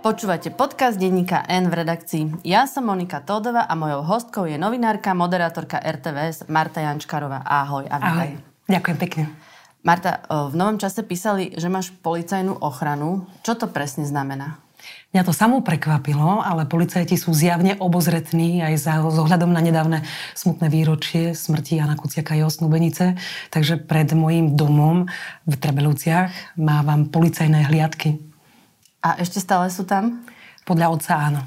Počúvate podcast denníka N v redakcii. Ja som Monika Tódova a mojou hostkou je novinárka, moderátorka RTVS Marta Jančkarová. Ahoj a vítaj. Ahoj, ďakujem pekne. Marta, v novom čase písali, že máš policajnú ochranu. Čo to presne znamená? Mňa to samo prekvapilo, ale policajti sú zjavne obozretní aj za, s ohľadom na nedávne smutné výročie smrti Jana Kuciaka a jeho snúbenice. Takže pred mojím domom v Trebelúciach mávam policajné hliadky a ešte stále sú tam? Podľa otca áno.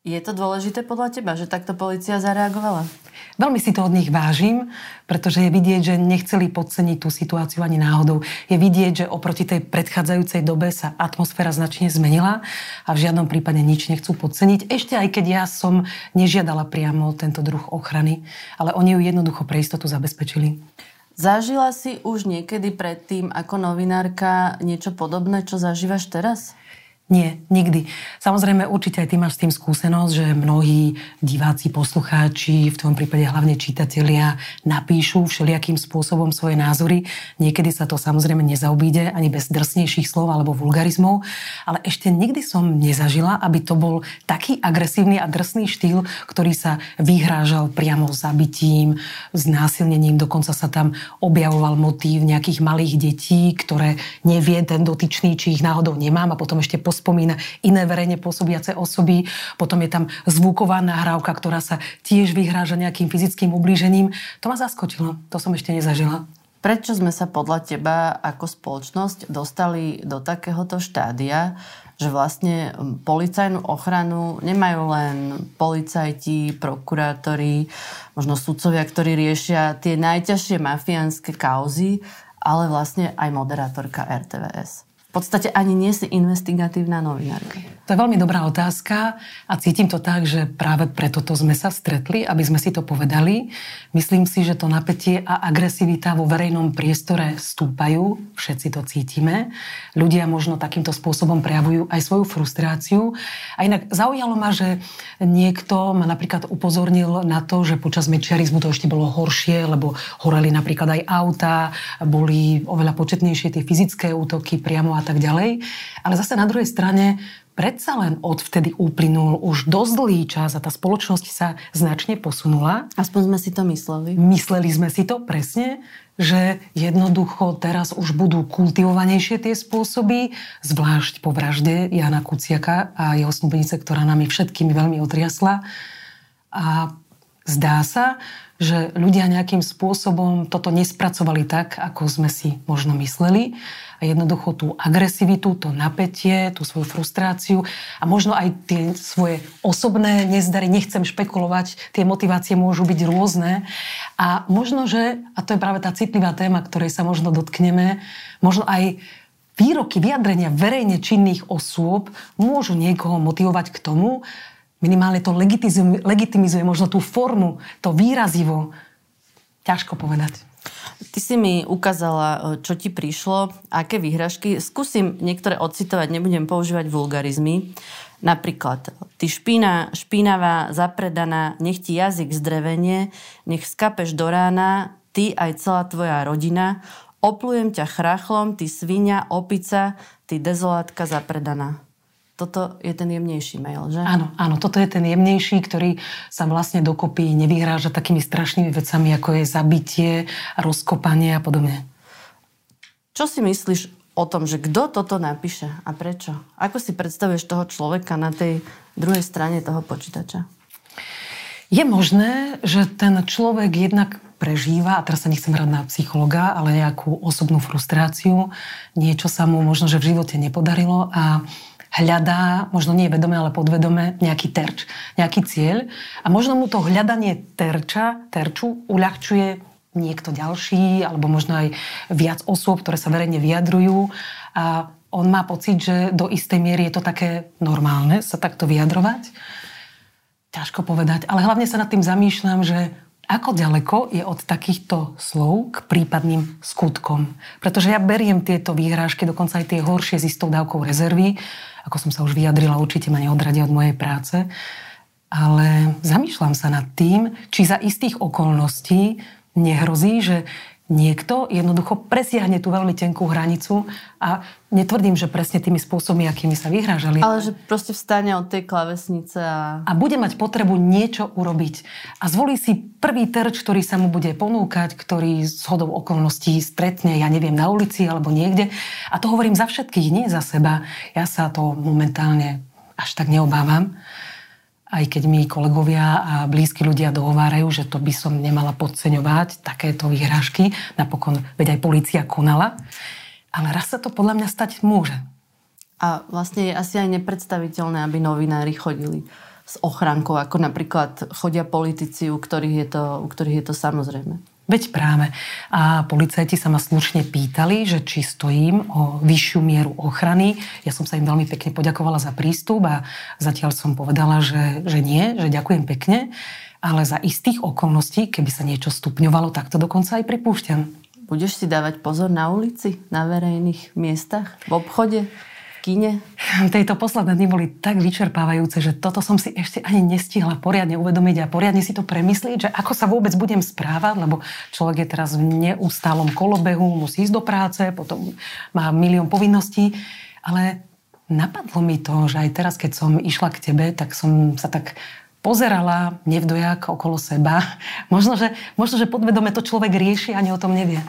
Je to dôležité podľa teba, že takto policia zareagovala? Veľmi si to od nich vážim, pretože je vidieť, že nechceli podceniť tú situáciu ani náhodou. Je vidieť, že oproti tej predchádzajúcej dobe sa atmosféra značne zmenila a v žiadnom prípade nič nechcú podceniť. Ešte aj keď ja som nežiadala priamo tento druh ochrany, ale oni ju jednoducho pre istotu zabezpečili. Zažila si už niekedy predtým ako novinárka niečo podobné, čo zažívaš teraz? Nie, nikdy. Samozrejme, určite aj ty máš s tým skúsenosť, že mnohí diváci, poslucháči, v tom prípade hlavne čitatelia, napíšu všelijakým spôsobom svoje názory. Niekedy sa to samozrejme nezaobíde ani bez drsnejších slov alebo vulgarizmov, ale ešte nikdy som nezažila, aby to bol taký agresívny a drsný štýl, ktorý sa vyhrážal priamo zabitím, znásilnením, dokonca sa tam objavoval motív nejakých malých detí, ktoré nevie ten dotyčný, či ich náhodou nemám a potom ešte pos spomína iné verejne pôsobiace osoby. Potom je tam zvuková nahrávka, ktorá sa tiež vyhráža nejakým fyzickým ublížením. To ma zaskočilo. To som ešte nezažila. Prečo sme sa podľa teba ako spoločnosť dostali do takéhoto štádia, že vlastne policajnú ochranu nemajú len policajti, prokurátori, možno sudcovia, ktorí riešia tie najťažšie mafiánske kauzy, ale vlastne aj moderátorka RTVS v podstate ani nie si investigatívna novinárka? To je veľmi dobrá otázka a cítim to tak, že práve preto to sme sa stretli, aby sme si to povedali. Myslím si, že to napätie a agresivita vo verejnom priestore stúpajú, všetci to cítime. Ľudia možno takýmto spôsobom prejavujú aj svoju frustráciu. A inak zaujalo ma, že niekto ma napríklad upozornil na to, že počas mečiarizmu to ešte bolo horšie, lebo horeli napríklad aj auta, boli oveľa početnejšie tie fyzické útoky priamo a tak ďalej. Ale zase na druhej strane predsa len odvtedy uplynul už dosť dlhý čas a tá spoločnosť sa značne posunula. Aspoň sme si to mysleli. Mysleli sme si to presne, že jednoducho teraz už budú kultivovanejšie tie spôsoby, zvlášť po vražde Jana Kuciaka a jeho snubenice, ktorá nami všetkými veľmi otriasla. A zdá sa, že ľudia nejakým spôsobom toto nespracovali tak, ako sme si možno mysleli. A jednoducho tú agresivitu, to napätie, tú svoju frustráciu a možno aj tie svoje osobné nezdary, nechcem špekulovať, tie motivácie môžu byť rôzne. A možno, že, a to je práve tá citlivá téma, ktorej sa možno dotkneme, možno aj výroky, vyjadrenia verejne činných osôb môžu niekoho motivovať k tomu, minimálne to legitimizuje, legitimizuje možno tú formu, to výrazivo. Ťažko povedať. Ty si mi ukázala, čo ti prišlo, aké výhražky. Skúsim niektoré odcitovať, nebudem používať vulgarizmy. Napríklad, ty špína, špínavá, zapredaná, nech ti jazyk zdrevenie, nech skapeš do rána, ty aj celá tvoja rodina, oplujem ťa chrachlom, ty svinia, opica, ty dezolátka zapredaná toto je ten jemnejší mail, že? Áno, áno, toto je ten jemnejší, ktorý sa vlastne dokopy nevyhráža takými strašnými vecami, ako je zabitie, rozkopanie a podobne. Čo si myslíš o tom, že kto toto napíše a prečo? Ako si predstavuješ toho človeka na tej druhej strane toho počítača? Je možné, že ten človek jednak prežíva, a teraz sa nechcem hrať na psychologa, ale nejakú osobnú frustráciu, niečo sa mu možno, že v živote nepodarilo a hľadá, možno nie vedome, ale podvedome, nejaký terč, nejaký cieľ a možno mu to hľadanie terča, terču uľahčuje niekto ďalší, alebo možno aj viac osôb, ktoré sa verejne vyjadrujú a on má pocit, že do istej miery je to také normálne sa takto vyjadrovať. Ťažko povedať, ale hlavne sa nad tým zamýšľam, že ako ďaleko je od takýchto slov k prípadným skutkom. Pretože ja beriem tieto výhrážky, dokonca aj tie horšie s istou dávkou rezervy. Ako som sa už vyjadrila, určite ma neodradia od mojej práce. Ale zamýšľam sa nad tým, či za istých okolností nehrozí, že niekto jednoducho presiahne tú veľmi tenkú hranicu a netvrdím, že presne tými spôsobmi, akými sa vyhrážali. Ale že proste vstane od tej klavesnice a... A bude mať potrebu niečo urobiť. A zvolí si prvý terč, ktorý sa mu bude ponúkať, ktorý z hodou okolností stretne, ja neviem, na ulici alebo niekde. A to hovorím za všetkých, nie za seba. Ja sa to momentálne až tak neobávam aj keď mi kolegovia a blízki ľudia dohovárajú, že to by som nemala podceňovať, takéto vyhrážky. Napokon, veď aj policia konala. Ale raz sa to podľa mňa stať môže. A vlastne je asi aj nepredstaviteľné, aby novinári chodili s ochrankou, ako napríklad chodia politici, u ktorých je to, u ktorých je to samozrejme. Veď práve. A policajti sa ma slušne pýtali, že či stojím o vyššiu mieru ochrany. Ja som sa im veľmi pekne poďakovala za prístup a zatiaľ som povedala, že, že nie, že ďakujem pekne. Ale za istých okolností, keby sa niečo stupňovalo, tak to dokonca aj pripúšťam. Budeš si dávať pozor na ulici, na verejných miestach, v obchode? Kine? Tejto posledné dny boli tak vyčerpávajúce, že toto som si ešte ani nestihla poriadne uvedomiť a poriadne si to premyslieť, že ako sa vôbec budem správať, lebo človek je teraz v neustálom kolobehu, musí ísť do práce, potom má milión povinností, ale napadlo mi to, že aj teraz, keď som išla k tebe, tak som sa tak pozerala nevdojak okolo seba. Možno že, možno, že podvedome to človek rieši ani o tom nevie.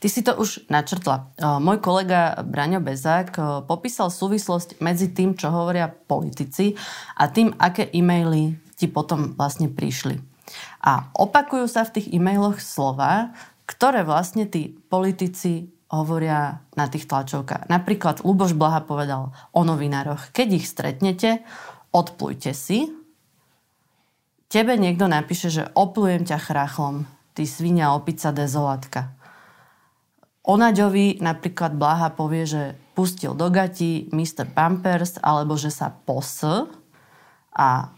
Ty si to už načrtla. Môj kolega Braňo Bezák popísal súvislosť medzi tým, čo hovoria politici a tým, aké e-maily ti potom vlastne prišli. A opakujú sa v tých e-mailoch slova, ktoré vlastne tí politici hovoria na tých tlačovkách. Napríklad Luboš Blaha povedal o novinároch. Keď ich stretnete, odplujte si. Tebe niekto napíše, že oplujem ťa chrachlom. Ty svinia, opica, dezolatka. Onaďovi napríklad Blaha povie, že pustil do gati Mr. Pampers alebo že sa pos a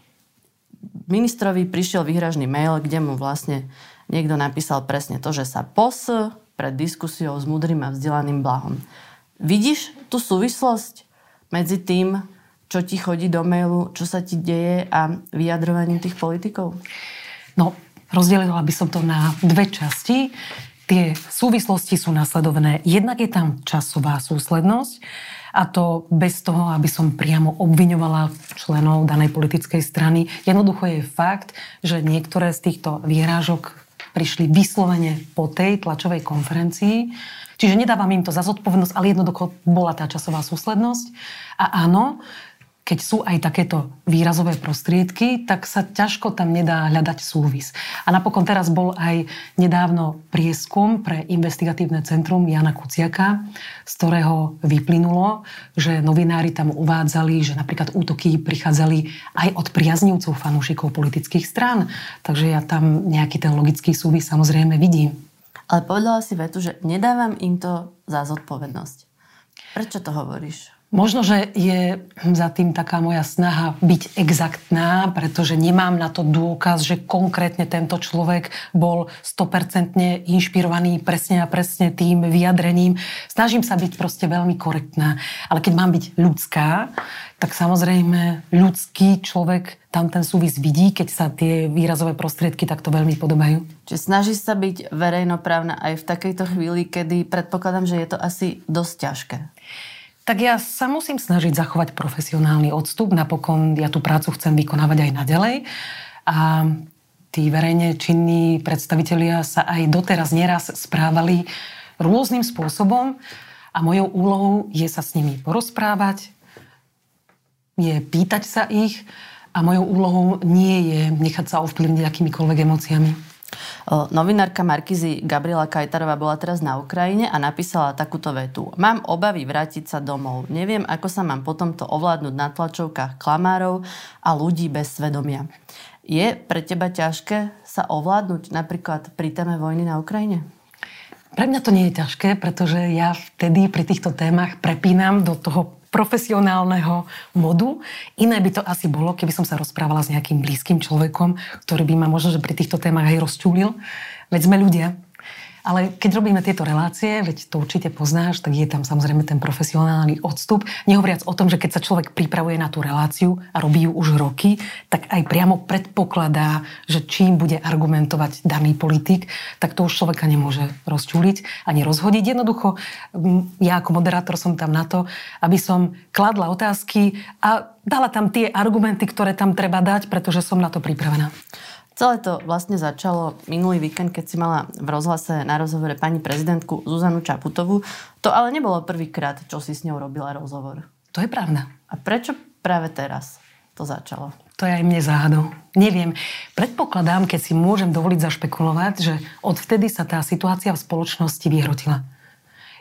ministrovi prišiel výhražný mail, kde mu vlastne niekto napísal presne to, že sa pos pred diskusiou s mudrým a vzdelaným Blahom. Vidíš tú súvislosť medzi tým, čo ti chodí do mailu, čo sa ti deje a vyjadrovaním tých politikov? No, rozdelila by som to na dve časti. Tie súvislosti sú nasledovné. Jednak je tam časová súslednosť a to bez toho, aby som priamo obviňovala členov danej politickej strany. Jednoducho je fakt, že niektoré z týchto výrážok prišli vyslovene po tej tlačovej konferencii. Čiže nedávam im to za zodpovednosť, ale jednoducho bola tá časová súslednosť. A áno, keď sú aj takéto výrazové prostriedky, tak sa ťažko tam nedá hľadať súvis. A napokon teraz bol aj nedávno prieskum pre investigatívne centrum Jana Kuciaka, z ktorého vyplynulo, že novinári tam uvádzali, že napríklad útoky prichádzali aj od priaznivcov fanúšikov politických strán. Takže ja tam nejaký ten logický súvis samozrejme vidím. Ale povedala si vetu, že nedávam im to za zodpovednosť. Prečo to hovoríš? Možno, že je za tým taká moja snaha byť exaktná, pretože nemám na to dôkaz, že konkrétne tento človek bol 100% inšpirovaný presne a presne tým vyjadrením. Snažím sa byť proste veľmi korektná. Ale keď mám byť ľudská, tak samozrejme ľudský človek tam ten súvis vidí, keď sa tie výrazové prostriedky takto veľmi podobajú. Čiže snaží sa byť verejnoprávna aj v takejto chvíli, kedy predpokladám, že je to asi dosť ťažké tak ja sa musím snažiť zachovať profesionálny odstup. Napokon ja tú prácu chcem vykonávať aj naďalej. A tí verejne činní predstavitelia sa aj doteraz neraz správali rôznym spôsobom a mojou úlohou je sa s nimi porozprávať, je pýtať sa ich a mojou úlohou nie je nechať sa ovplyvniť akýmikoľvek emóciami. Novinárka Markizy Gabriela Kajtarová bola teraz na Ukrajine a napísala takúto vetu. Mám obavy vrátiť sa domov. Neviem, ako sa mám potom to ovládnuť na tlačovkách klamárov a ľudí bez svedomia. Je pre teba ťažké sa ovládnuť napríklad pri téme vojny na Ukrajine? Pre mňa to nie je ťažké, pretože ja vtedy pri týchto témach prepínam do toho profesionálneho modu. Iné by to asi bolo, keby som sa rozprávala s nejakým blízkym človekom, ktorý by ma možno, že pri týchto témach aj rozčúlil. Veď sme ľudia. Ale keď robíme tieto relácie, veď to určite poznáš, tak je tam samozrejme ten profesionálny odstup. Nehovoriac o tom, že keď sa človek pripravuje na tú reláciu a robí ju už roky, tak aj priamo predpokladá, že čím bude argumentovať daný politik, tak to už človeka nemôže rozčúliť ani rozhodiť. Jednoducho, ja ako moderátor som tam na to, aby som kladla otázky a dala tam tie argumenty, ktoré tam treba dať, pretože som na to pripravená. Celé to vlastne začalo minulý víkend, keď si mala v rozhlase na rozhovore pani prezidentku Zuzanu Čaputovú. To ale nebolo prvýkrát, čo si s ňou robila rozhovor. To je pravda. A prečo práve teraz to začalo? To je aj mne záhadou. Neviem. Predpokladám, keď si môžem dovoliť zašpekulovať, že odvtedy sa tá situácia v spoločnosti vyhrotila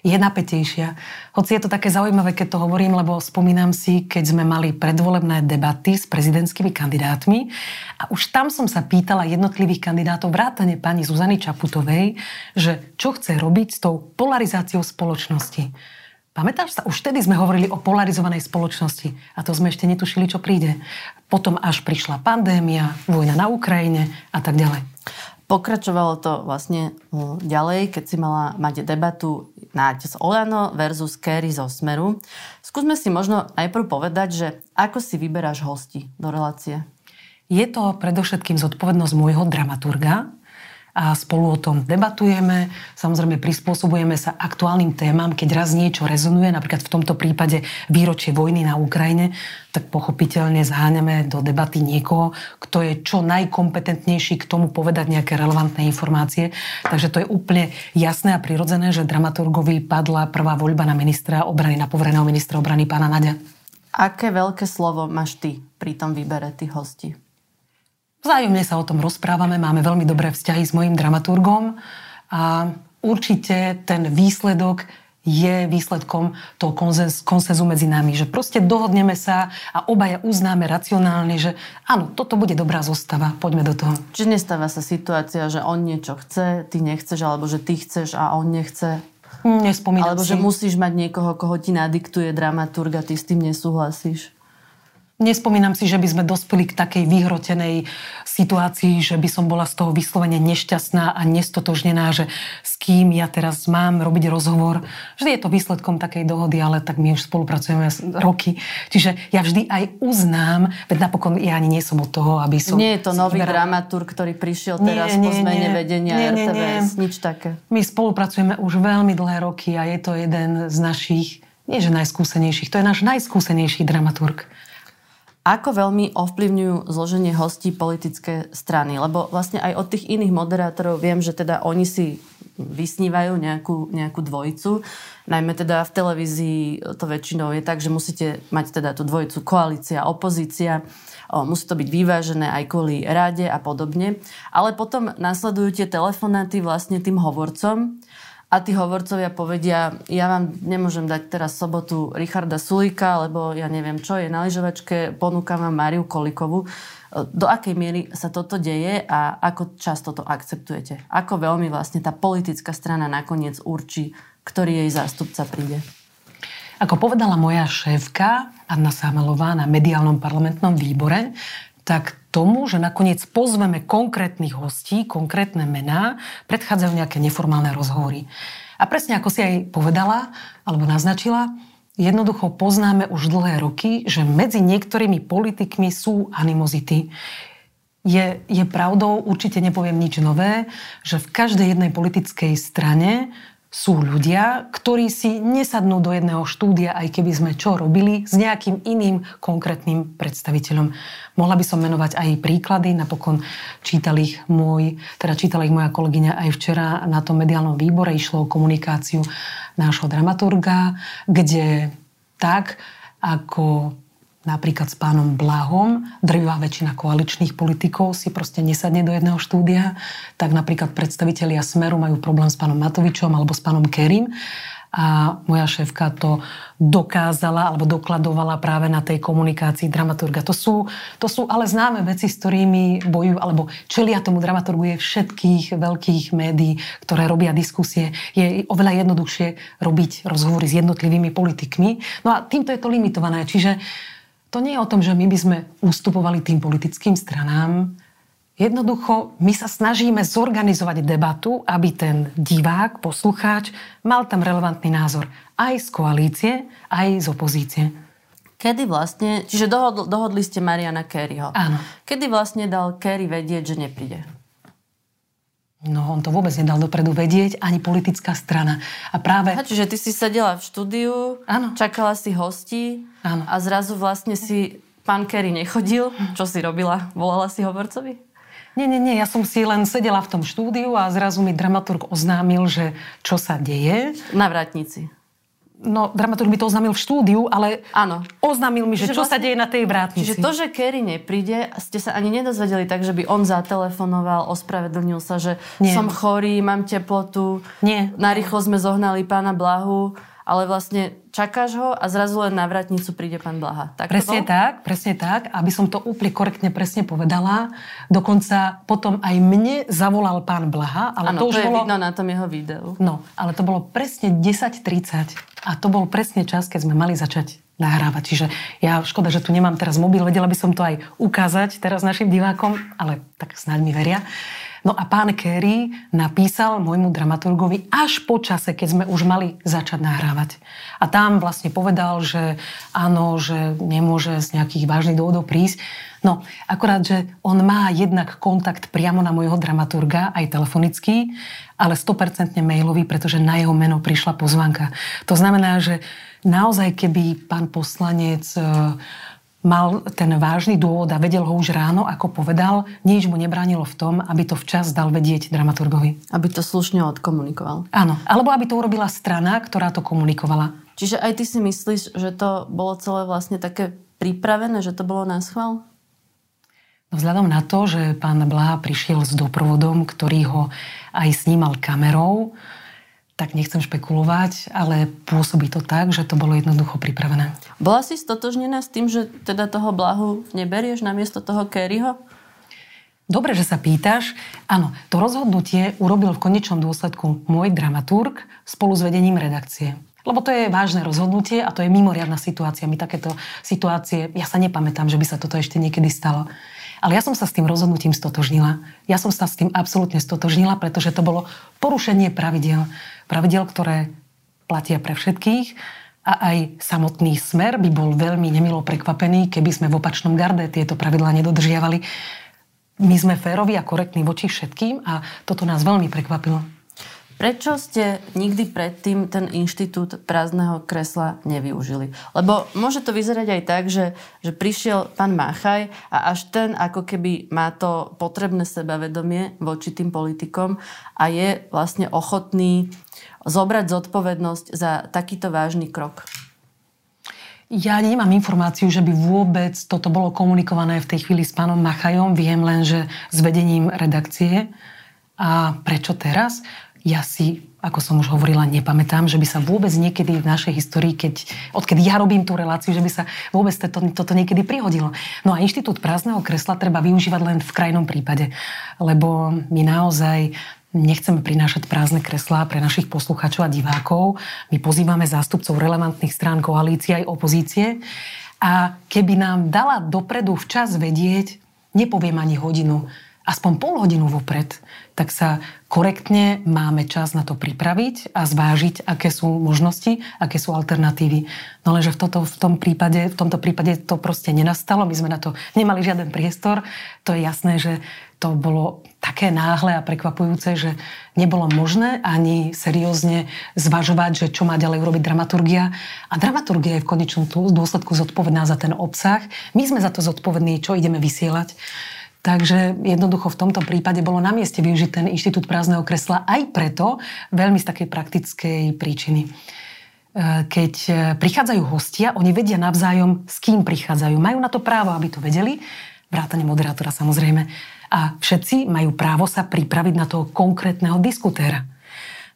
je napätejšia. Hoci je to také zaujímavé, keď to hovorím, lebo spomínam si, keď sme mali predvolebné debaty s prezidentskými kandidátmi a už tam som sa pýtala jednotlivých kandidátov, vrátane pani Zuzany Čaputovej, že čo chce robiť s tou polarizáciou spoločnosti. Pamätáš sa? Už vtedy sme hovorili o polarizovanej spoločnosti a to sme ešte netušili, čo príde. Potom až prišla pandémia, vojna na Ukrajine a tak ďalej. Pokračovalo to vlastne ďalej, keď si mala mať debatu Náď z Olano versus Kerry zo Smeru. Skúsme si možno najprv povedať, že ako si vyberáš hosti do relácie? Je to predovšetkým zodpovednosť môjho dramaturga, a spolu o tom debatujeme. Samozrejme prispôsobujeme sa aktuálnym témam, keď raz niečo rezonuje, napríklad v tomto prípade výročie vojny na Ukrajine, tak pochopiteľne zháňame do debaty niekoho, kto je čo najkompetentnejší k tomu povedať nejaké relevantné informácie. Takže to je úplne jasné a prirodzené, že dramaturgovi padla prvá voľba na ministra obrany, na povereného ministra obrany pána Nadia. Aké veľké slovo máš ty pri tom výbere tých hostí? Vzájomne sa o tom rozprávame, máme veľmi dobré vzťahy s mojim dramaturgom a určite ten výsledok je výsledkom toho konsenzu medzi nami. Že proste dohodneme sa a obaja uznáme racionálne, že áno, toto bude dobrá zostava, poďme do toho. Čiže nestáva sa situácia, že on niečo chce, ty nechceš, alebo že ty chceš a on nechce? Nespomínam Alebo si. že musíš mať niekoho, koho ti nadiktuje dramaturg a ty s tým nesúhlasíš? Nespomínam si, že by sme dospeli k takej vyhrotenej situácii, že by som bola z toho vyslovene nešťastná a nestotožnená, že s kým ja teraz mám robiť rozhovor. Vždy je to výsledkom takej dohody, ale tak my už spolupracujeme roky. Čiže ja vždy aj uznám, veď napokon ja ani nie som od toho, aby som... Nie je to nový vyberala... dramaturg, ktorý prišiel teraz nie, nie, po zmene nie, vedenia nie, RTVS, nie, nie. nič také. My spolupracujeme už veľmi dlhé roky a je to jeden z našich, nie že najskúsenejších, to je náš najskúsenejší dramaturg. Ako veľmi ovplyvňujú zloženie hostí politické strany? Lebo vlastne aj od tých iných moderátorov viem, že teda oni si vysnívajú nejakú, nejakú dvojicu. Najmä teda v televízii to väčšinou je tak, že musíte mať teda tú dvojicu koalícia, opozícia. O, musí to byť vyvážené aj kvôli ráde a podobne. Ale potom nasledujú tie telefonáty vlastne tým hovorcom a tí hovorcovia povedia, ja vám nemôžem dať teraz sobotu Richarda Sulika, lebo ja neviem čo je na lyžovačke, ponúkam vám Máriu Kolikovu. Do akej miery sa toto deje a ako často to akceptujete? Ako veľmi vlastne tá politická strana nakoniec určí, ktorý jej zástupca príde? Ako povedala moja šéfka Anna Sámelová na mediálnom parlamentnom výbore, tak tomu, že nakoniec pozveme konkrétnych hostí, konkrétne mená, predchádzajú nejaké neformálne rozhovory. A presne ako si aj povedala, alebo naznačila, jednoducho poznáme už dlhé roky, že medzi niektorými politikmi sú animozity. Je, je pravdou, určite nepoviem nič nové, že v každej jednej politickej strane sú ľudia, ktorí si nesadnú do jedného štúdia, aj keby sme čo robili, s nejakým iným konkrétnym predstaviteľom. Mohla by som menovať aj príklady, napokon čítal ich môj, teda čítala ich moja kolegyňa aj včera na tom mediálnom výbore, išlo o komunikáciu nášho dramaturga, kde tak, ako napríklad s pánom Blahom, drvivá väčšina koaličných politikov si proste nesadne do jedného štúdia, tak napríklad predstavitelia Smeru majú problém s pánom Matovičom alebo s pánom Kerim a moja šéfka to dokázala alebo dokladovala práve na tej komunikácii dramaturga. To sú, to sú ale známe veci, s ktorými bojujú alebo čelia tomu dramaturgu je všetkých veľkých médií, ktoré robia diskusie. Je oveľa jednoduchšie robiť rozhovory s jednotlivými politikmi. No a týmto je to limitované. Čiže to nie je o tom, že my by sme ustupovali tým politickým stranám. Jednoducho, my sa snažíme zorganizovať debatu, aby ten divák, poslucháč, mal tam relevantný názor. Aj z koalície, aj z opozície. Kedy vlastne, čiže dohodli, dohodli ste Mariana Kerryho. Áno. Kedy vlastne dal Kerry vedieť, že nepríde? No, on to vôbec nedal dopredu vedieť, ani politická strana. A práve... A čiže ty si sedela v štúdiu, Áno. čakala si hostí Áno. a zrazu vlastne si pán Kerry nechodil. Čo si robila? Volala si hovorcovi? Nie, nie, nie, ja som si len sedela v tom štúdiu a zrazu mi dramaturg oznámil, že čo sa deje. Na vrátnici. No, dramaturg mi to oznámil v štúdiu, ale Áno. oznámil mi, že Čiže čo sa vlastne- deje na tej vrátnici. Čiže to, že Kerry nepríde, ste sa ani nedozvedeli tak, že by on zatelefonoval, ospravedlnil sa, že Nie. som chorý, mám teplotu. Nie. Narýchlo sme zohnali pána Blahu, ale vlastne čakáš ho a zrazu len na vratnicu príde pán Blaha. Tak to Presne bolo? tak, presne tak. Aby som to úplne korektne presne povedala, dokonca potom aj mne zavolal pán Blaha, ale Áno, to to, už je bolo... vidno na tom jeho videu. No, ale to bolo presne 10.30 a to bol presne čas, keď sme mali začať nahrávať. Čiže ja, škoda, že tu nemám teraz mobil, vedela by som to aj ukázať teraz našim divákom, ale tak snáď mi veria. No a pán Kerry napísal môjmu dramaturgovi až po čase, keď sme už mali začať nahrávať. A tam vlastne povedal, že áno, že nemôže z nejakých vážnych dôvodov prísť. No, akorát, že on má jednak kontakt priamo na môjho dramaturga, aj telefonický, ale 100% mailový, pretože na jeho meno prišla pozvanka. To znamená, že naozaj, keby pán poslanec e, mal ten vážny dôvod a vedel ho už ráno, ako povedal, nič mu nebránilo v tom, aby to včas dal vedieť dramaturgovi. Aby to slušne odkomunikoval. Áno, alebo aby to urobila strana, ktorá to komunikovala. Čiže aj ty si myslíš, že to bolo celé vlastne také pripravené, že to bolo na schvál? No vzhľadom na to, že pán Blá prišiel s doprovodom, ktorý ho aj snímal kamerou, tak nechcem špekulovať, ale pôsobí to tak, že to bolo jednoducho pripravené. Bola si stotožnená s tým, že teda toho Blahu neberieš namiesto toho Kerryho? Dobre, že sa pýtaš. Áno, to rozhodnutie urobil v konečnom dôsledku môj dramaturg spolu s vedením redakcie. Lebo to je vážne rozhodnutie a to je mimoriadná situácia. My takéto situácie, ja sa nepamätám, že by sa toto ešte niekedy stalo. Ale ja som sa s tým rozhodnutím stotožnila. Ja som sa s tým absolútne stotožnila, pretože to bolo porušenie pravidel. Pravidel, ktoré platia pre všetkých a aj samotný smer by bol veľmi nemilo prekvapený, keby sme v opačnom garde tieto pravidlá nedodržiavali. My sme féroví a korektní voči všetkým a toto nás veľmi prekvapilo. Prečo ste nikdy predtým ten inštitút prázdneho kresla nevyužili? Lebo môže to vyzerať aj tak, že, že prišiel pán Máchaj a až ten ako keby má to potrebné sebavedomie voči tým politikom a je vlastne ochotný zobrať zodpovednosť za takýto vážny krok. Ja nemám informáciu, že by vôbec toto bolo komunikované v tej chvíli s pánom Machajom. Viem len, že s vedením redakcie. A prečo teraz? Ja si, ako som už hovorila, nepamätám, že by sa vôbec niekedy v našej histórii, keď, odkedy ja robím tú reláciu, že by sa vôbec toto, toto niekedy prihodilo. No a inštitút prázdneho kresla treba využívať len v krajnom prípade, lebo my naozaj nechceme prinášať prázdne kreslá pre našich poslucháčov a divákov. My pozývame zástupcov relevantných strán koalície aj opozície. A keby nám dala dopredu včas vedieť, nepoviem ani hodinu, aspoň pol hodinu vopred, tak sa korektne máme čas na to pripraviť a zvážiť, aké sú možnosti, aké sú alternatívy. No lenže v, toto, v, tom prípade, v tomto prípade to proste nenastalo, my sme na to nemali žiaden priestor. To je jasné, že to bolo také náhle a prekvapujúce, že nebolo možné ani seriózne zvažovať, že čo má ďalej urobiť dramaturgia. A dramaturgia je v konečnom dôsledku zodpovedná za ten obsah. My sme za to zodpovední, čo ideme vysielať. Takže jednoducho v tomto prípade bolo na mieste využiť ten inštitút prázdneho kresla aj preto, veľmi z takej praktickej príčiny. Keď prichádzajú hostia, oni vedia navzájom, s kým prichádzajú. Majú na to právo, aby to vedeli, vrátane moderátora samozrejme. A všetci majú právo sa pripraviť na toho konkrétneho diskutéra.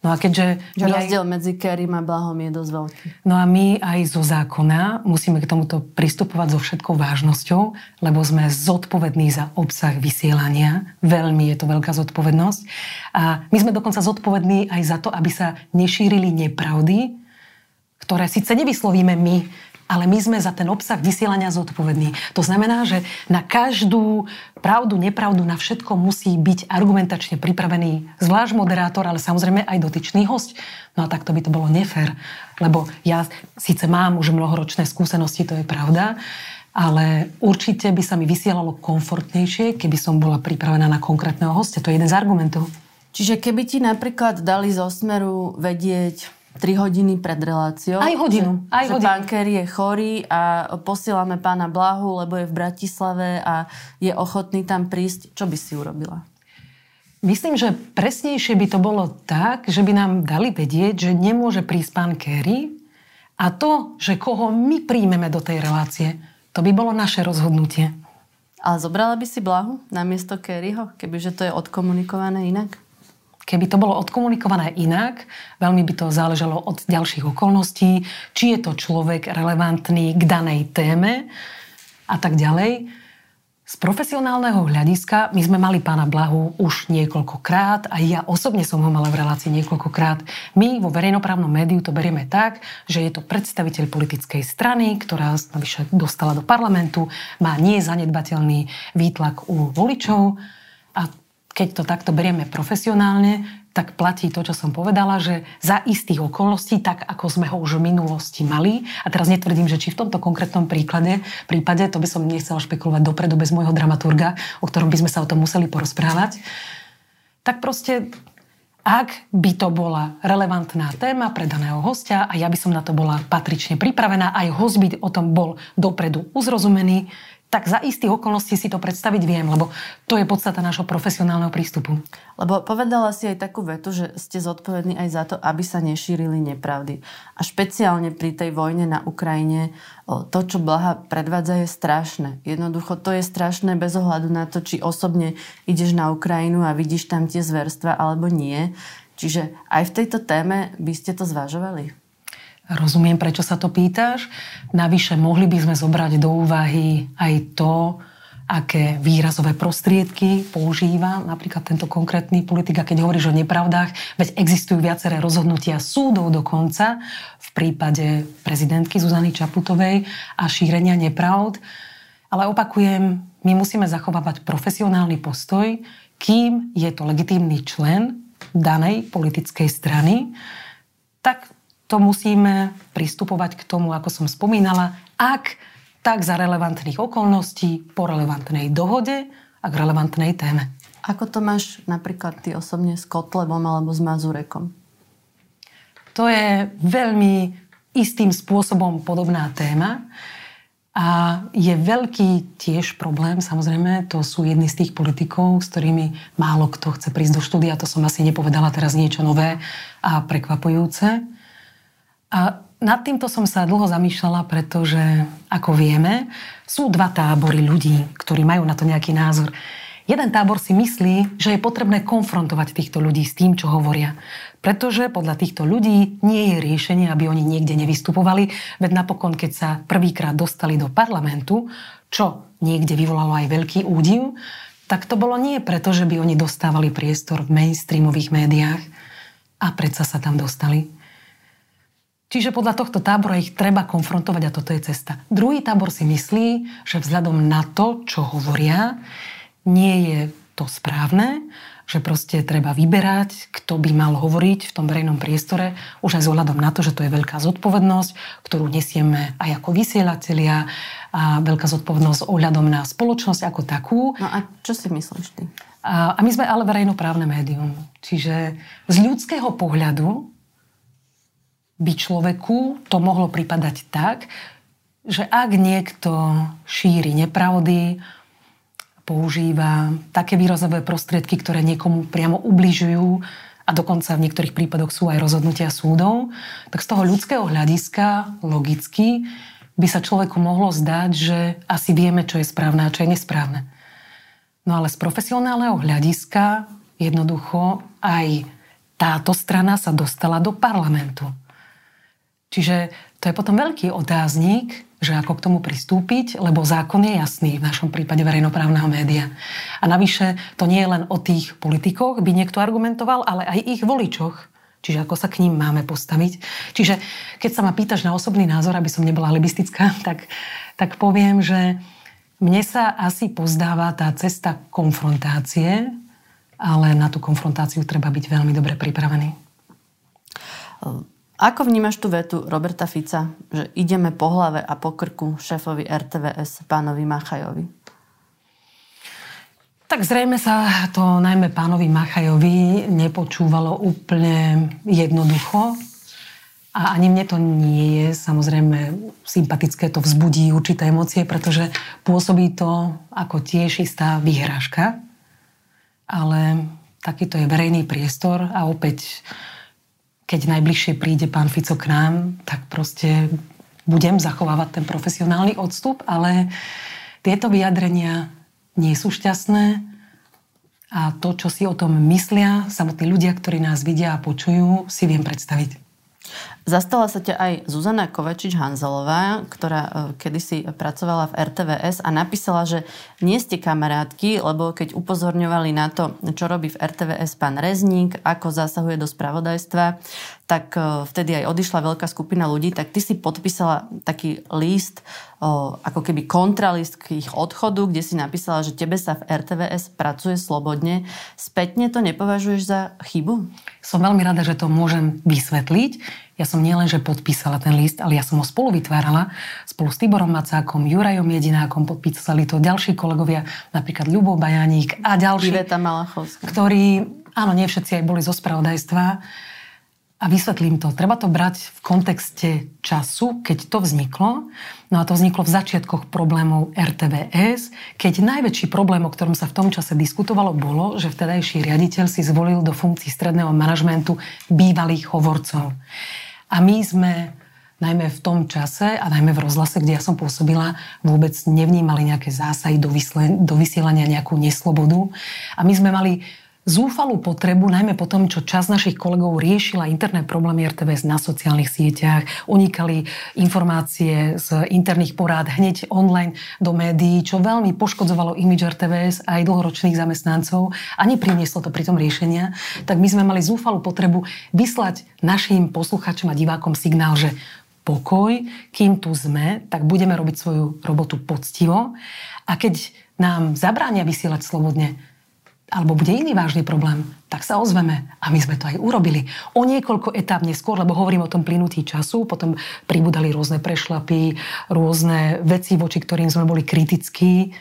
No a keďže... Že rozdiel aj... medzi Kerim a Blahom je dosť veľký. No a my aj zo zákona musíme k tomuto pristupovať so všetkou vážnosťou, lebo sme zodpovední za obsah vysielania. Veľmi je to veľká zodpovednosť. A my sme dokonca zodpovední aj za to, aby sa nešírili nepravdy, ktoré síce nevyslovíme my, ale my sme za ten obsah vysielania zodpovední. To znamená, že na každú pravdu, nepravdu, na všetko musí byť argumentačne pripravený zvlášť moderátor, ale samozrejme aj dotyčný host. No a takto by to bolo nefér, lebo ja síce mám už mnohoročné skúsenosti, to je pravda, ale určite by sa mi vysielalo komfortnejšie, keby som bola pripravená na konkrétneho hostia. To je jeden z argumentov. Čiže keby ti napríklad dali zo smeru vedieť 3 hodiny pred reláciou. Aj hodinu. Že, aj že hodinu. pán Kerry je chorý a posielame pána Blahu, lebo je v Bratislave a je ochotný tam prísť. Čo by si urobila? Myslím, že presnejšie by to bolo tak, že by nám dali vedieť, že nemôže prísť pán Kerry a to, že koho my príjmeme do tej relácie, to by bolo naše rozhodnutie. Ale zobrala by si Blahu na miesto Kerryho, kebyže to je odkomunikované inak? Keby to bolo odkomunikované inak, veľmi by to záležalo od ďalších okolností, či je to človek relevantný k danej téme a tak ďalej. Z profesionálneho hľadiska my sme mali pána Blahu už niekoľkokrát a ja osobne som ho mala v relácii niekoľkokrát. My vo verejnoprávnom médiu to berieme tak, že je to predstaviteľ politickej strany, ktorá navyše dostala do parlamentu, má nezanedbateľný výtlak u voličov keď to takto berieme profesionálne, tak platí to, čo som povedala, že za istých okolností, tak ako sme ho už v minulosti mali, a teraz netvrdím, že či v tomto konkrétnom príklade, prípade, to by som nechcela špekulovať dopredu bez môjho dramaturga, o ktorom by sme sa o tom museli porozprávať, tak proste ak by to bola relevantná téma pre daného hostia a ja by som na to bola patrične pripravená, aj host by o tom bol dopredu uzrozumený, tak za istých okolností si to predstaviť viem, lebo to je podstata nášho profesionálneho prístupu. Lebo povedala si aj takú vetu, že ste zodpovední aj za to, aby sa nešírili nepravdy. A špeciálne pri tej vojne na Ukrajine to, čo Blaha predvádza, je strašné. Jednoducho to je strašné bez ohľadu na to, či osobne ideš na Ukrajinu a vidíš tam tie zverstva alebo nie. Čiže aj v tejto téme by ste to zvažovali? Rozumiem, prečo sa to pýtaš. Navyše mohli by sme zobrať do úvahy aj to, aké výrazové prostriedky používa napríklad tento konkrétny politik. A keď hovoríš o nepravdách, veď existujú viaceré rozhodnutia súdov dokonca v prípade prezidentky Zuzany Čaputovej a šírenia nepravd. Ale opakujem, my musíme zachovávať profesionálny postoj, kým je to legitímny člen danej politickej strany, tak to musíme pristupovať k tomu, ako som spomínala, ak tak za relevantných okolností, po relevantnej dohode a k relevantnej téme. Ako to máš napríklad ty osobne s Kotlebom alebo s Mazurekom? To je veľmi istým spôsobom podobná téma. A je veľký tiež problém, samozrejme, to sú jedni z tých politikov, s ktorými málo kto chce prísť do štúdia, to som asi nepovedala teraz niečo nové a prekvapujúce. A nad týmto som sa dlho zamýšľala, pretože, ako vieme, sú dva tábory ľudí, ktorí majú na to nejaký názor. Jeden tábor si myslí, že je potrebné konfrontovať týchto ľudí s tým, čo hovoria. Pretože podľa týchto ľudí nie je riešenie, aby oni niekde nevystupovali, veď napokon, keď sa prvýkrát dostali do parlamentu, čo niekde vyvolalo aj veľký údiv, tak to bolo nie preto, že by oni dostávali priestor v mainstreamových médiách a predsa sa tam dostali. Čiže podľa tohto tábora ich treba konfrontovať a toto je cesta. Druhý tábor si myslí, že vzhľadom na to, čo hovoria, nie je to správne, že proste treba vyberať, kto by mal hovoriť v tom verejnom priestore, už aj s ohľadom na to, že to je veľká zodpovednosť, ktorú nesieme aj ako vysielatelia a veľká zodpovednosť ohľadom na spoločnosť ako takú. No a čo si myslíš ty? A, a my sme ale verejnoprávne médium. Čiže z ľudského pohľadu by človeku to mohlo pripadať tak, že ak niekto šíri nepravdy, používa také výrazové prostriedky, ktoré niekomu priamo ubližujú a dokonca v niektorých prípadoch sú aj rozhodnutia súdov, tak z toho ľudského hľadiska logicky by sa človeku mohlo zdať, že asi vieme, čo je správne a čo je nesprávne. No ale z profesionálneho hľadiska jednoducho aj táto strana sa dostala do parlamentu. Čiže to je potom veľký otáznik, že ako k tomu pristúpiť, lebo zákon je jasný v našom prípade verejnoprávneho média. A navyše to nie je len o tých politikoch, by niekto argumentoval, ale aj ich voličoch. Čiže ako sa k ním máme postaviť. Čiže keď sa ma pýtaš na osobný názor, aby som nebola libistická, tak, tak poviem, že mne sa asi pozdáva tá cesta konfrontácie, ale na tú konfrontáciu treba byť veľmi dobre pripravený. Ako vnímaš tú vetu Roberta Fica, že ideme po hlave a po krku šéfovi RTVS pánovi Machajovi? Tak zrejme sa to najmä pánovi Machajovi nepočúvalo úplne jednoducho. A ani mne to nie je samozrejme sympatické, to vzbudí určité emócie, pretože pôsobí to ako tiež istá vyhrážka. Ale takýto je verejný priestor a opäť, keď najbližšie príde pán Fico k nám, tak proste budem zachovávať ten profesionálny odstup, ale tieto vyjadrenia nie sú šťastné a to, čo si o tom myslia samotní ľudia, ktorí nás vidia a počujú, si viem predstaviť. Zastala sa ťa aj Zuzana Kovačič-Hanzelová, ktorá e, kedysi pracovala v RTVS a napísala, že nie ste kamarátky, lebo keď upozorňovali na to, čo robí v RTVS pán Rezník, ako zasahuje do spravodajstva, tak e, vtedy aj odišla veľká skupina ľudí, tak ty si podpísala taký list, ako keby kontralist k ich odchodu, kde si napísala, že tebe sa v RTVS pracuje slobodne. Spätne to nepovažuješ za chybu? Som veľmi rada, že to môžem vysvetliť. Ja som nielenže podpísala ten list, ale ja som ho spolu vytvárala spolu s Tiborom Macákom, Jurajom Jedinákom, podpísali to ďalší kolegovia, napríklad Ľubov Bajaník a ďalší, Iveta Malachovská. ktorí, áno, nie všetci aj boli zo spravodajstva, a vysvetlím to. Treba to brať v kontexte času, keď to vzniklo. No a to vzniklo v začiatkoch problémov RTVS, keď najväčší problém, o ktorom sa v tom čase diskutovalo, bolo, že vtedajší riaditeľ si zvolil do funkcií stredného manažmentu bývalých hovorcov. A my sme najmä v tom čase a najmä v rozhlase, kde ja som pôsobila, vôbec nevnímali nejaké zásahy do, vysle, do vysielania, nejakú neslobodu. A my sme mali zúfalú potrebu, najmä po tom, čo čas našich kolegov riešila interné problémy RTVS na sociálnych sieťach, unikali informácie z interných porád hneď online do médií, čo veľmi poškodzovalo imidž RTVS aj dlhoročných zamestnancov a neprinieslo to pri tom riešenia, tak my sme mali zúfalú potrebu vyslať našim posluchačom a divákom signál, že pokoj, kým tu sme, tak budeme robiť svoju robotu poctivo. A keď nám zabránia vysielať slobodne, alebo bude iný vážny problém, tak sa ozveme. A my sme to aj urobili. O niekoľko etáp neskôr, lebo hovorím o tom plynutí času, potom pribudali rôzne prešlapy, rôzne veci, voči ktorým sme boli kritickí,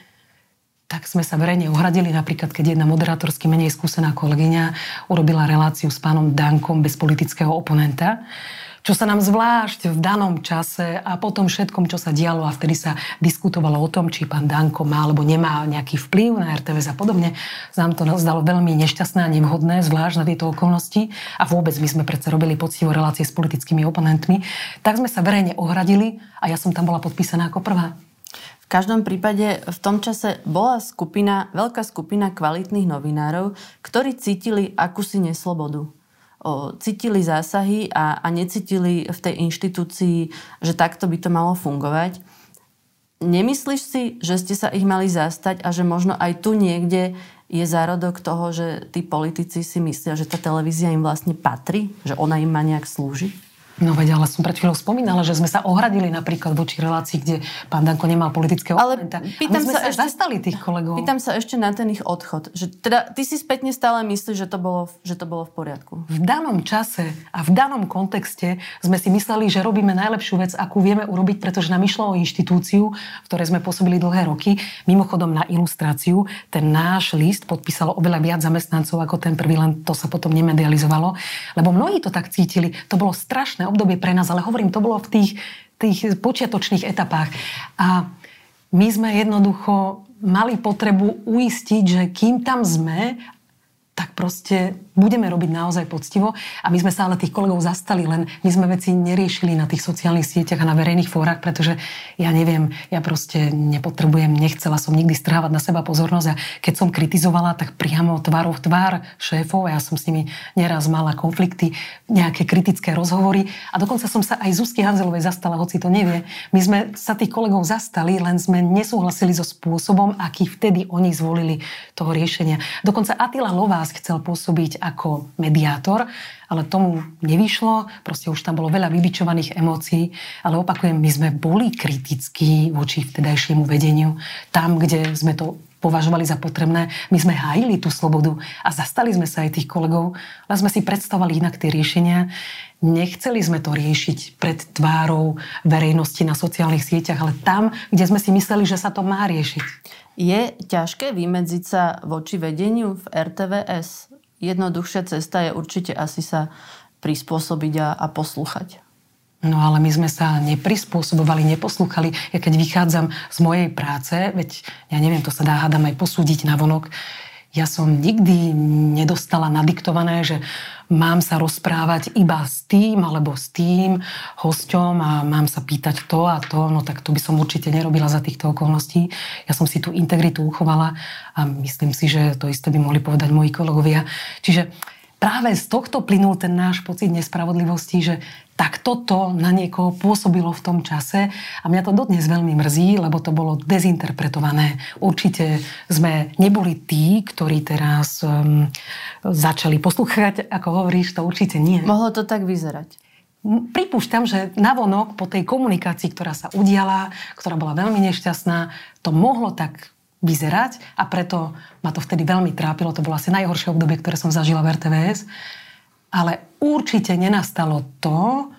tak sme sa verejne ohradili, napríklad keď jedna moderátorsky menej skúsená kolegyňa urobila reláciu s pánom Dankom bez politického oponenta čo sa nám zvlášť v danom čase a potom všetkom, čo sa dialo a vtedy sa diskutovalo o tom, či pán Danko má alebo nemá nejaký vplyv na RTVS a podobne, sa nám to zdalo veľmi nešťastné a nevhodné, zvlášť na tieto okolnosti. A vôbec my sme predsa robili poctivo relácie s politickými oponentmi, tak sme sa verejne ohradili a ja som tam bola podpísaná ako prvá. V každom prípade v tom čase bola skupina, veľká skupina kvalitných novinárov, ktorí cítili akúsi neslobodu o, cítili zásahy a, a necítili v tej inštitúcii, že takto by to malo fungovať. Nemyslíš si, že ste sa ich mali zastať a že možno aj tu niekde je zárodok toho, že tí politici si myslia, že tá televízia im vlastne patrí, že ona im má nejak slúžiť? No veď, ale som pred chvíľou spomínala, že sme sa ohradili napríklad voči relácii, kde pán Danko nemal politického ale pýtam sme sa, sa ešte, zastali tých kolegov. Pýtam sa ešte na ten ich odchod. Že teda ty si spätne stále myslíš, že to, bolo, že to bolo v poriadku? V danom čase a v danom kontexte sme si mysleli, že robíme najlepšiu vec, akú vieme urobiť, pretože nám išlo o inštitúciu, v ktorej sme pôsobili dlhé roky. Mimochodom na ilustráciu, ten náš list podpísalo oveľa viac zamestnancov ako ten prvý, len to sa potom nemedializovalo. Lebo mnohí to tak cítili. To bolo strašné obdobie pre nás, ale hovorím, to bolo v tých, tých počiatočných etapách. A my sme jednoducho mali potrebu uistiť, že kým tam sme tak proste budeme robiť naozaj poctivo. A my sme sa ale tých kolegov zastali, len my sme veci neriešili na tých sociálnych sieťach a na verejných fórach, pretože ja neviem, ja proste nepotrebujem, nechcela som nikdy strávať na seba pozornosť a keď som kritizovala, tak priamo tvárov tvár šéfov, ja som s nimi neraz mala konflikty, nejaké kritické rozhovory a dokonca som sa aj Zuzky Hanzelovej zastala, hoci to nevie. My sme sa tých kolegov zastali, len sme nesúhlasili so spôsobom, aký vtedy oni zvolili toho riešenia. Dokonca Attila Lovás chcel pôsobiť ako mediátor, ale tomu nevyšlo, proste už tam bolo veľa vybičovaných emócií, ale opakujem, my sme boli kritickí voči vtedajšiemu vedeniu. Tam, kde sme to považovali za potrebné. My sme hájili tú slobodu a zastali sme sa aj tých kolegov, ale sme si predstavovali inak tie riešenia. Nechceli sme to riešiť pred tvárou verejnosti na sociálnych sieťach, ale tam, kde sme si mysleli, že sa to má riešiť. Je ťažké vymedziť sa voči vedeniu v RTVS? Jednoduchšia cesta je určite asi sa prispôsobiť a, a poslúchať. No ale my sme sa neprispôsobovali, neposlúchali. Ja keď vychádzam z mojej práce, veď ja neviem, to sa dá hádam aj posúdiť na vonok, ja som nikdy nedostala nadiktované, že mám sa rozprávať iba s tým alebo s tým hosťom a mám sa pýtať to a to, no tak to by som určite nerobila za týchto okolností. Ja som si tú integritu uchovala a myslím si, že to isté by mohli povedať moji kolegovia. Čiže práve z tohto plynul ten náš pocit nespravodlivosti, že tak toto na niekoho pôsobilo v tom čase a mňa to dodnes veľmi mrzí, lebo to bolo dezinterpretované. Určite sme neboli tí, ktorí teraz um, začali poslúchať, ako hovoríš, to určite nie. Mohlo to tak vyzerať. Pripúšťam, že navonok po tej komunikácii, ktorá sa udiala, ktorá bola veľmi nešťastná, to mohlo tak vyzerať a preto ma to vtedy veľmi trápilo. To bolo asi najhoršie obdobie, ktoré som zažila v RTVS ale určite nenastalo to,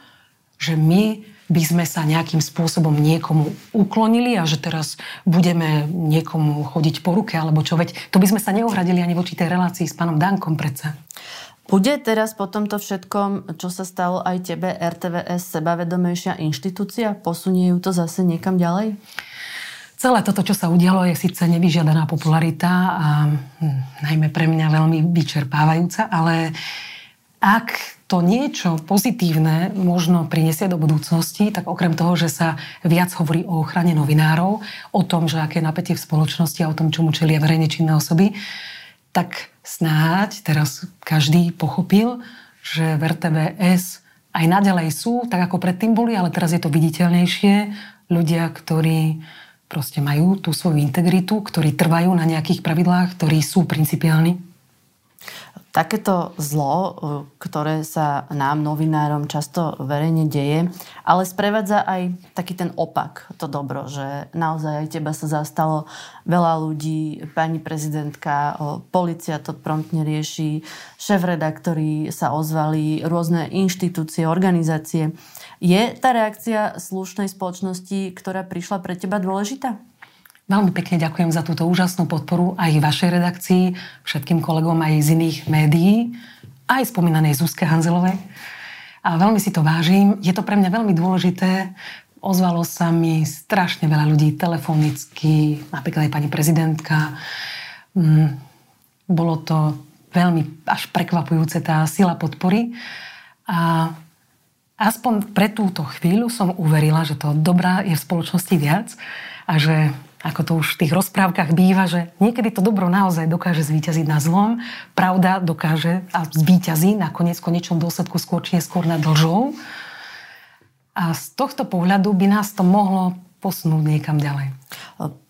že my by sme sa nejakým spôsobom niekomu uklonili a že teraz budeme niekomu chodiť po ruke alebo čo. Veď to by sme sa neohradili ani voči tej relácii s pánom Dankom predsa. Bude teraz po tomto všetkom, čo sa stalo aj tebe, RTVS sebavedomejšia inštitúcia? Posunie ju to zase niekam ďalej? Celé toto, čo sa udialo, je síce nevyžiadaná popularita a hm, najmä pre mňa veľmi vyčerpávajúca, ale ak to niečo pozitívne možno prinesie do budúcnosti, tak okrem toho, že sa viac hovorí o ochrane novinárov, o tom, že aké napätie v spoločnosti a o tom, čomu čelia verejne činné osoby, tak snáď teraz každý pochopil, že v RTVS aj naďalej sú, tak ako predtým boli, ale teraz je to viditeľnejšie. Ľudia, ktorí proste majú tú svoju integritu, ktorí trvajú na nejakých pravidlách, ktorí sú principiálni takéto zlo, e, ktoré sa nám, novinárom, často verejne deje, ale sprevádza aj taký ten opak, to dobro, že naozaj aj teba sa zastalo veľa ľudí, pani prezidentka, policia to promptne rieši, šéf-redaktori sa ozvali, rôzne inštitúcie, organizácie. Je tá reakcia slušnej spoločnosti, ktorá prišla pre teba dôležitá? Veľmi pekne ďakujem za túto úžasnú podporu aj vašej redakcii, všetkým kolegom aj z iných médií, aj spomínanej Zuzke Hanzelovej. A veľmi si to vážim. Je to pre mňa veľmi dôležité. Ozvalo sa mi strašne veľa ľudí telefonicky, napríklad aj pani prezidentka. Mm, bolo to veľmi až prekvapujúce tá sila podpory. A aspoň pre túto chvíľu som uverila, že to dobrá je v spoločnosti viac a že ako to už v tých rozprávkach býva, že niekedy to dobro naozaj dokáže zvíťaziť na zlom, pravda dokáže a zvíťazí nakoniec v konečnom dôsledku skôr či neskôr nad lžou. A z tohto pohľadu by nás to mohlo posunúť niekam ďalej.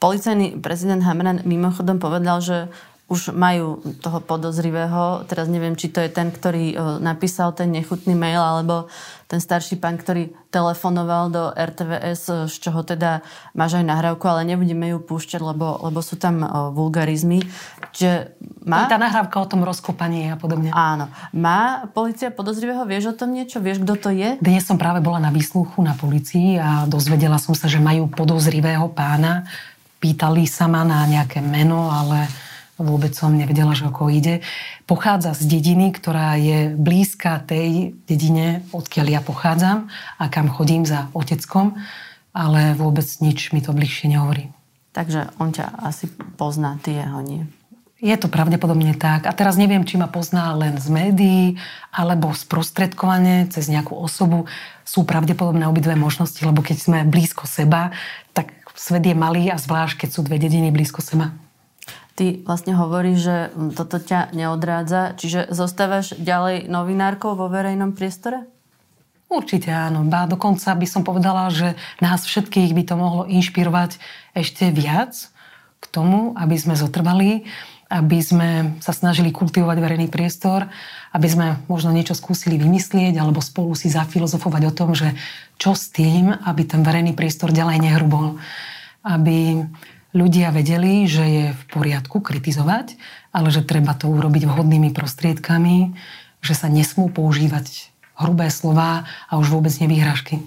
Policajný prezident Hamran mimochodom povedal, že už majú toho podozrivého. Teraz neviem, či to je ten, ktorý e, napísal ten nechutný mail, alebo ten starší pán, ktorý telefonoval do RTVS, e, z čoho teda máš aj nahrávku, ale nebudeme ju púšťať, lebo, lebo sú tam e, vulgarizmy. Čiže má... Tá nahrávka o tom rozkopaní a podobne. Áno. Má policia podozrivého? Vieš o tom niečo? Vieš, kto to je? Dnes som práve bola na výsluchu na policii a dozvedela som sa, že majú podozrivého pána. Pýtali sa ma na nejaké meno, ale vôbec som nevedela, že o koho ide. Pochádza z dediny, ktorá je blízka tej dedine, odkiaľ ja pochádzam a kam chodím za oteckom, ale vôbec nič mi to bližšie nehovorí. Takže on ťa asi pozná, ty jeho nie. Je to pravdepodobne tak. A teraz neviem, či ma pozná len z médií, alebo sprostredkovane cez nejakú osobu. Sú pravdepodobné obidve možnosti, lebo keď sme blízko seba, tak svet je malý a zvlášť, keď sú dve dediny blízko seba. Ty vlastne hovoríš, že toto ťa neodrádza, čiže zostávaš ďalej novinárkou vo verejnom priestore? Určite áno. Ba dokonca by som povedala, že nás všetkých by to mohlo inšpirovať ešte viac k tomu, aby sme zotrvali. aby sme sa snažili kultivovať verejný priestor, aby sme možno niečo skúsili vymyslieť alebo spolu si zafilozofovať o tom, že čo s tým, aby ten verejný priestor ďalej nehrubol. Aby ľudia vedeli, že je v poriadku kritizovať, ale že treba to urobiť vhodnými prostriedkami, že sa nesmú používať hrubé slova a už vôbec nevýhražky.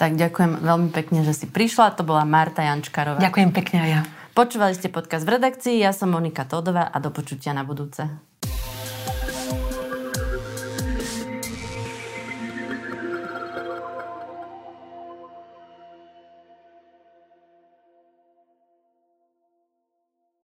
Tak ďakujem veľmi pekne, že si prišla. To bola Marta Jančkarová. Ďakujem pekne aj ja. Počúvali ste podcast v redakcii, ja som Monika Tódová a do počutia na budúce.